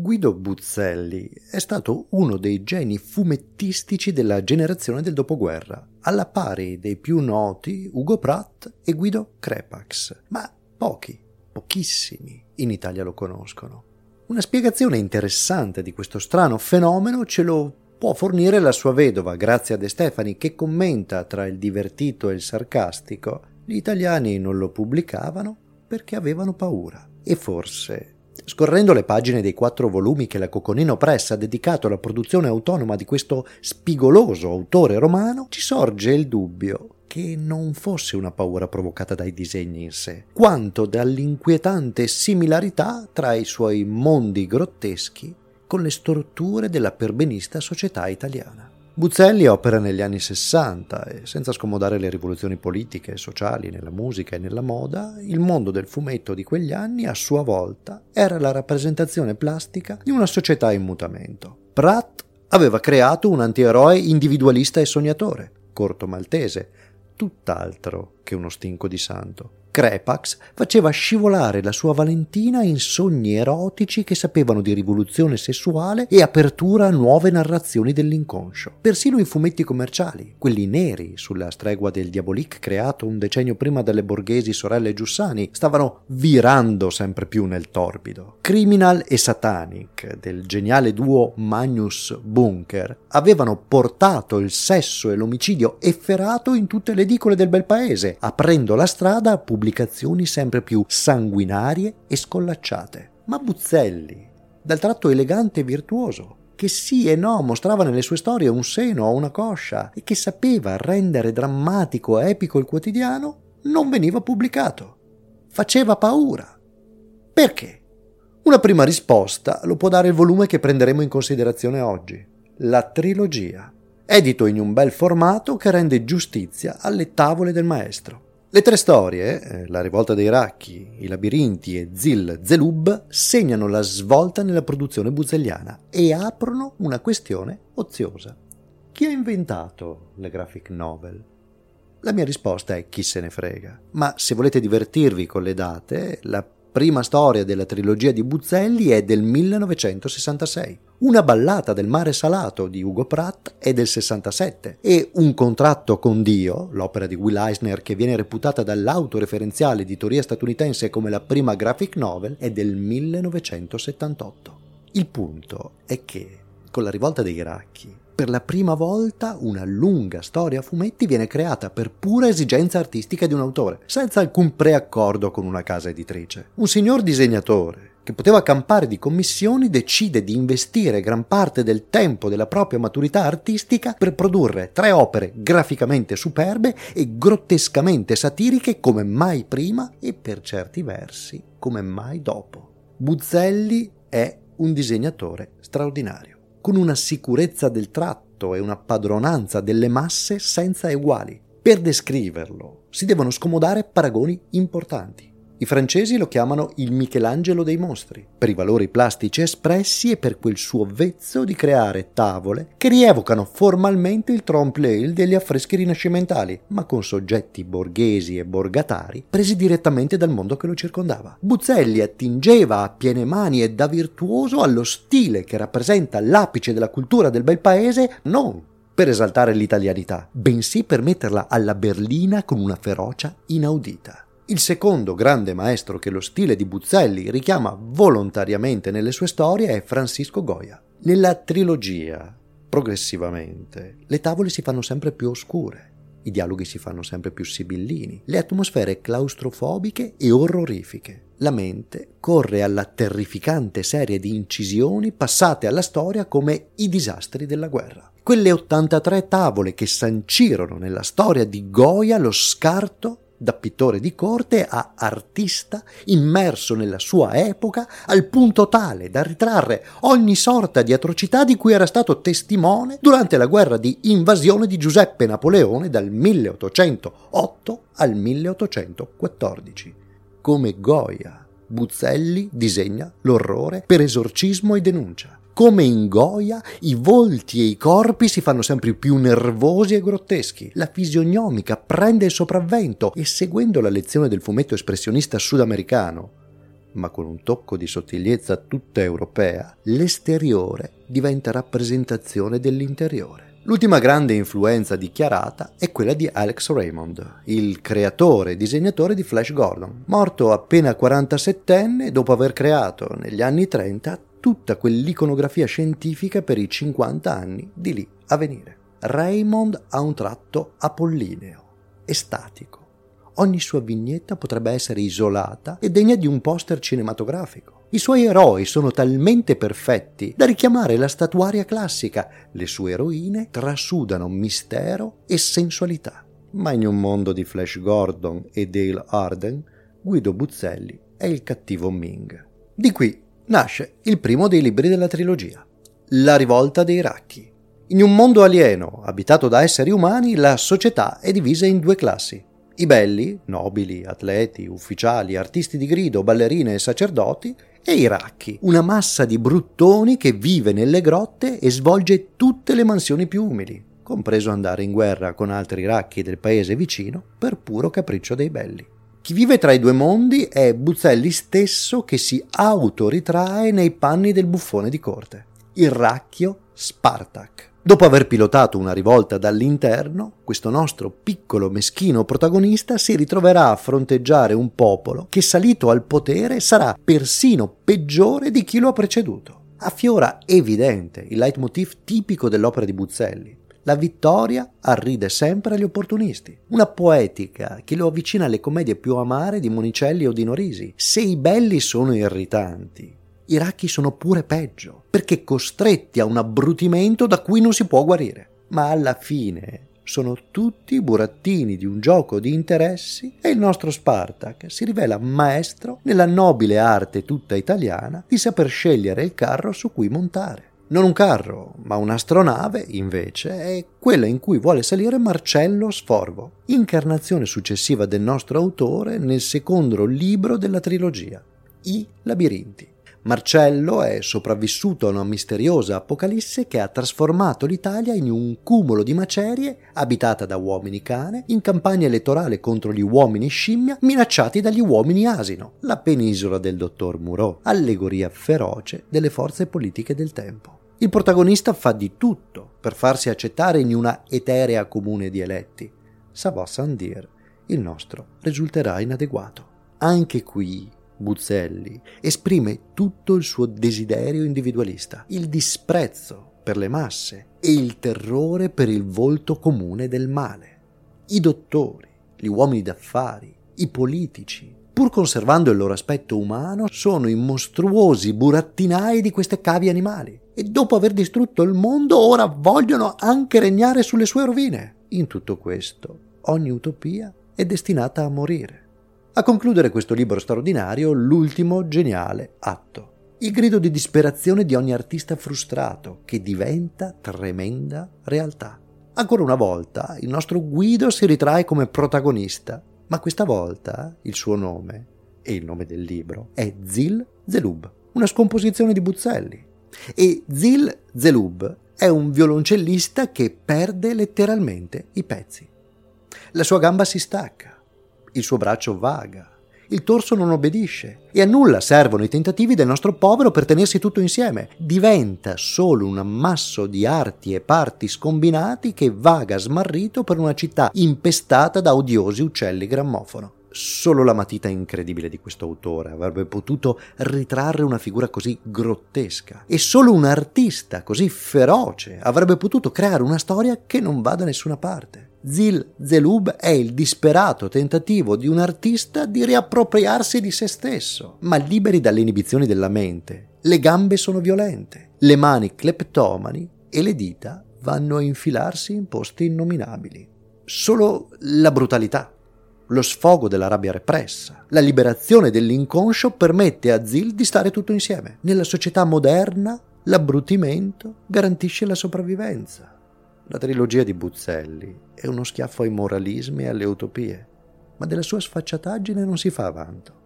Guido Buzzelli è stato uno dei geni fumettistici della generazione del dopoguerra, alla pari dei più noti Ugo Pratt e Guido Crepax, ma pochi, pochissimi in Italia lo conoscono. Una spiegazione interessante di questo strano fenomeno ce lo può fornire la sua vedova, Grazia De Stefani, che commenta tra il divertito e il sarcastico. Gli italiani non lo pubblicavano perché avevano paura. E forse Scorrendo le pagine dei quattro volumi che la Coconino Press ha dedicato alla produzione autonoma di questo spigoloso autore romano, ci sorge il dubbio che non fosse una paura provocata dai disegni in sé, quanto dall'inquietante similarità tra i suoi mondi grotteschi con le storture della perbenista società italiana. Buzzelli opera negli anni 60 e, senza scomodare le rivoluzioni politiche e sociali nella musica e nella moda, il mondo del fumetto di quegli anni, a sua volta, era la rappresentazione plastica di una società in mutamento. Pratt aveva creato un antieroe individualista e sognatore, corto maltese, tutt'altro che uno stinco di santo. Crepax faceva scivolare la sua Valentina in sogni erotici che sapevano di rivoluzione sessuale e apertura a nuove narrazioni dell'inconscio. Persino i fumetti commerciali, quelli neri sulla stregua del Diabolik creato un decennio prima dalle borghesi sorelle Giussani, stavano virando sempre più nel torbido. Criminal e Satanic del geniale duo Magnus Bunker avevano portato il sesso e l'omicidio efferato in tutte le edicole del bel paese, aprendo la strada a pubblicare pubblicazioni sempre più sanguinarie e scollacciate. Ma Buzzelli, dal tratto elegante e virtuoso, che sì e no mostrava nelle sue storie un seno o una coscia e che sapeva rendere drammatico e epico il quotidiano, non veniva pubblicato. Faceva paura. Perché? Una prima risposta lo può dare il volume che prenderemo in considerazione oggi, la trilogia, edito in un bel formato che rende giustizia alle tavole del maestro. Le tre storie, eh, La rivolta dei racchi, I labirinti e Zil Zelub, segnano la svolta nella produzione buzzelliana e aprono una questione oziosa. Chi ha inventato le graphic novel? La mia risposta è chi se ne frega. Ma se volete divertirvi con le date, la prima storia della trilogia di Buzzelli è del 1966. Una ballata del mare salato di Ugo Pratt è del 67 e Un contratto con Dio, l'opera di Will Eisner che viene reputata dall'autoreferenziale editoria statunitense come la prima graphic novel, è del 1978. Il punto è che, con la rivolta dei Iracchi, per la prima volta una lunga storia a fumetti viene creata per pura esigenza artistica di un autore, senza alcun preaccordo con una casa editrice. Un signor disegnatore che poteva campare di commissioni, decide di investire gran parte del tempo della propria maturità artistica per produrre tre opere graficamente superbe e grottescamente satiriche come mai prima e per certi versi come mai dopo. Buzzelli è un disegnatore straordinario con una sicurezza del tratto e una padronanza delle masse senza eguali. Per descriverlo si devono scomodare paragoni importanti. I francesi lo chiamano il Michelangelo dei mostri, per i valori plastici espressi e per quel suo vezzo di creare tavole che rievocano formalmente il trompe-l'œil degli affreschi rinascimentali, ma con soggetti borghesi e borgatari presi direttamente dal mondo che lo circondava. Buzzelli attingeva a piene mani e da virtuoso allo stile che rappresenta l'apice della cultura del bel paese, non per esaltare l'italianità, bensì per metterla alla berlina con una ferocia inaudita. Il secondo grande maestro che lo stile di Buzzelli richiama volontariamente nelle sue storie è Francisco Goya. Nella trilogia, progressivamente, le tavole si fanno sempre più oscure, i dialoghi si fanno sempre più sibillini, le atmosfere claustrofobiche e orrorifiche. La mente corre alla terrificante serie di incisioni passate alla storia come i disastri della guerra. Quelle 83 tavole che sancirono nella storia di Goya lo scarto da pittore di corte a artista immerso nella sua epoca al punto tale da ritrarre ogni sorta di atrocità di cui era stato testimone durante la guerra di invasione di Giuseppe Napoleone dal 1808 al 1814. Come Goya, Buzzelli disegna l'orrore per esorcismo e denuncia come in Goya, i volti e i corpi si fanno sempre più nervosi e grotteschi. La fisionomica prende il sopravvento e seguendo la lezione del fumetto espressionista sudamericano, ma con un tocco di sottigliezza tutta europea, l'esteriore diventa rappresentazione dell'interiore. L'ultima grande influenza dichiarata è quella di Alex Raymond, il creatore e disegnatore di Flash Gordon, morto appena 47enne dopo aver creato negli anni 30 tutta quell'iconografia scientifica per i 50 anni di lì a venire. Raymond ha un tratto apollineo, estatico. Ogni sua vignetta potrebbe essere isolata e degna di un poster cinematografico. I suoi eroi sono talmente perfetti da richiamare la statuaria classica. Le sue eroine trasudano mistero e sensualità. Ma in un mondo di Flash Gordon e Dale Arden, Guido Buzzelli è il cattivo Ming. Di qui nasce il primo dei libri della trilogia, La rivolta dei Racchi. In un mondo alieno, abitato da esseri umani, la società è divisa in due classi. I belli, nobili, atleti, ufficiali, artisti di grido, ballerine e sacerdoti, e i racchi, una massa di bruttoni che vive nelle grotte e svolge tutte le mansioni più umili, compreso andare in guerra con altri racchi del paese vicino per puro capriccio dei belli. Chi vive tra i due mondi è Buzzelli stesso che si autoritrae nei panni del buffone di corte, il racchio Spartak. Dopo aver pilotato una rivolta dall'interno, questo nostro piccolo meschino protagonista si ritroverà a fronteggiare un popolo che salito al potere sarà persino peggiore di chi lo ha preceduto. Affiora evidente il leitmotiv tipico dell'opera di Buzzelli, la vittoria arride sempre agli opportunisti. Una poetica che lo avvicina alle commedie più amare di Monicelli o di Norisi. Se i belli sono irritanti, i racchi sono pure peggio, perché costretti a un abbrutimento da cui non si può guarire. Ma alla fine sono tutti burattini di un gioco di interessi e il nostro Spartak si rivela maestro nella nobile arte tutta italiana di saper scegliere il carro su cui montare. Non un carro, ma un'astronave, invece, è quella in cui vuole salire Marcello Sforvo, incarnazione successiva del nostro autore nel secondo libro della trilogia, I labirinti. Marcello è sopravvissuto a una misteriosa apocalisse che ha trasformato l'Italia in un cumulo di macerie abitata da uomini cane in campagna elettorale contro gli uomini scimmia minacciati dagli uomini asino, la penisola del dottor Moreau, allegoria feroce delle forze politiche del tempo. Il protagonista fa di tutto per farsi accettare in una eterea comune di eletti. Savò Sandir, il nostro risulterà inadeguato. Anche qui Buzzelli esprime tutto il suo desiderio individualista, il disprezzo per le masse e il terrore per il volto comune del male. I dottori, gli uomini d'affari, i politici, pur conservando il loro aspetto umano, sono i mostruosi burattinai di queste cavie animali e dopo aver distrutto il mondo ora vogliono anche regnare sulle sue rovine. In tutto questo, ogni utopia è destinata a morire. A concludere questo libro straordinario, l'ultimo geniale atto. Il grido di disperazione di ogni artista frustrato che diventa tremenda realtà. Ancora una volta il nostro Guido si ritrae come protagonista, ma questa volta il suo nome e il nome del libro è Zil Zelub, una scomposizione di Buzzelli. E Zil Zelub è un violoncellista che perde letteralmente i pezzi. La sua gamba si stacca, il suo braccio vaga, il torso non obbedisce e a nulla servono i tentativi del nostro povero per tenersi tutto insieme. Diventa solo un ammasso di arti e parti scombinati che vaga smarrito per una città impestata da odiosi uccelli grammofono. Solo la matita incredibile di questo autore avrebbe potuto ritrarre una figura così grottesca e solo un artista così feroce avrebbe potuto creare una storia che non va da nessuna parte. Zil Zelub è il disperato tentativo di un artista di riappropriarsi di se stesso, ma liberi dalle inibizioni della mente. Le gambe sono violente, le mani cleptomani e le dita vanno a infilarsi in posti innominabili. Solo la brutalità lo sfogo della rabbia repressa, la liberazione dell'inconscio permette a Zil di stare tutto insieme. Nella società moderna l'abbrutimento garantisce la sopravvivenza. La trilogia di Buzzelli è uno schiaffo ai moralismi e alle utopie, ma della sua sfacciataggine non si fa vanto.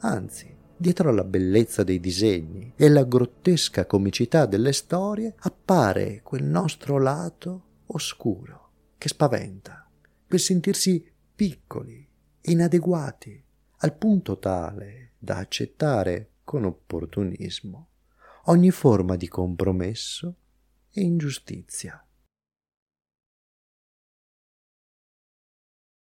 Anzi, dietro alla bellezza dei disegni e alla grottesca comicità delle storie appare quel nostro lato oscuro che spaventa, quel sentirsi piccoli, inadeguati, al punto tale da accettare con opportunismo ogni forma di compromesso e ingiustizia.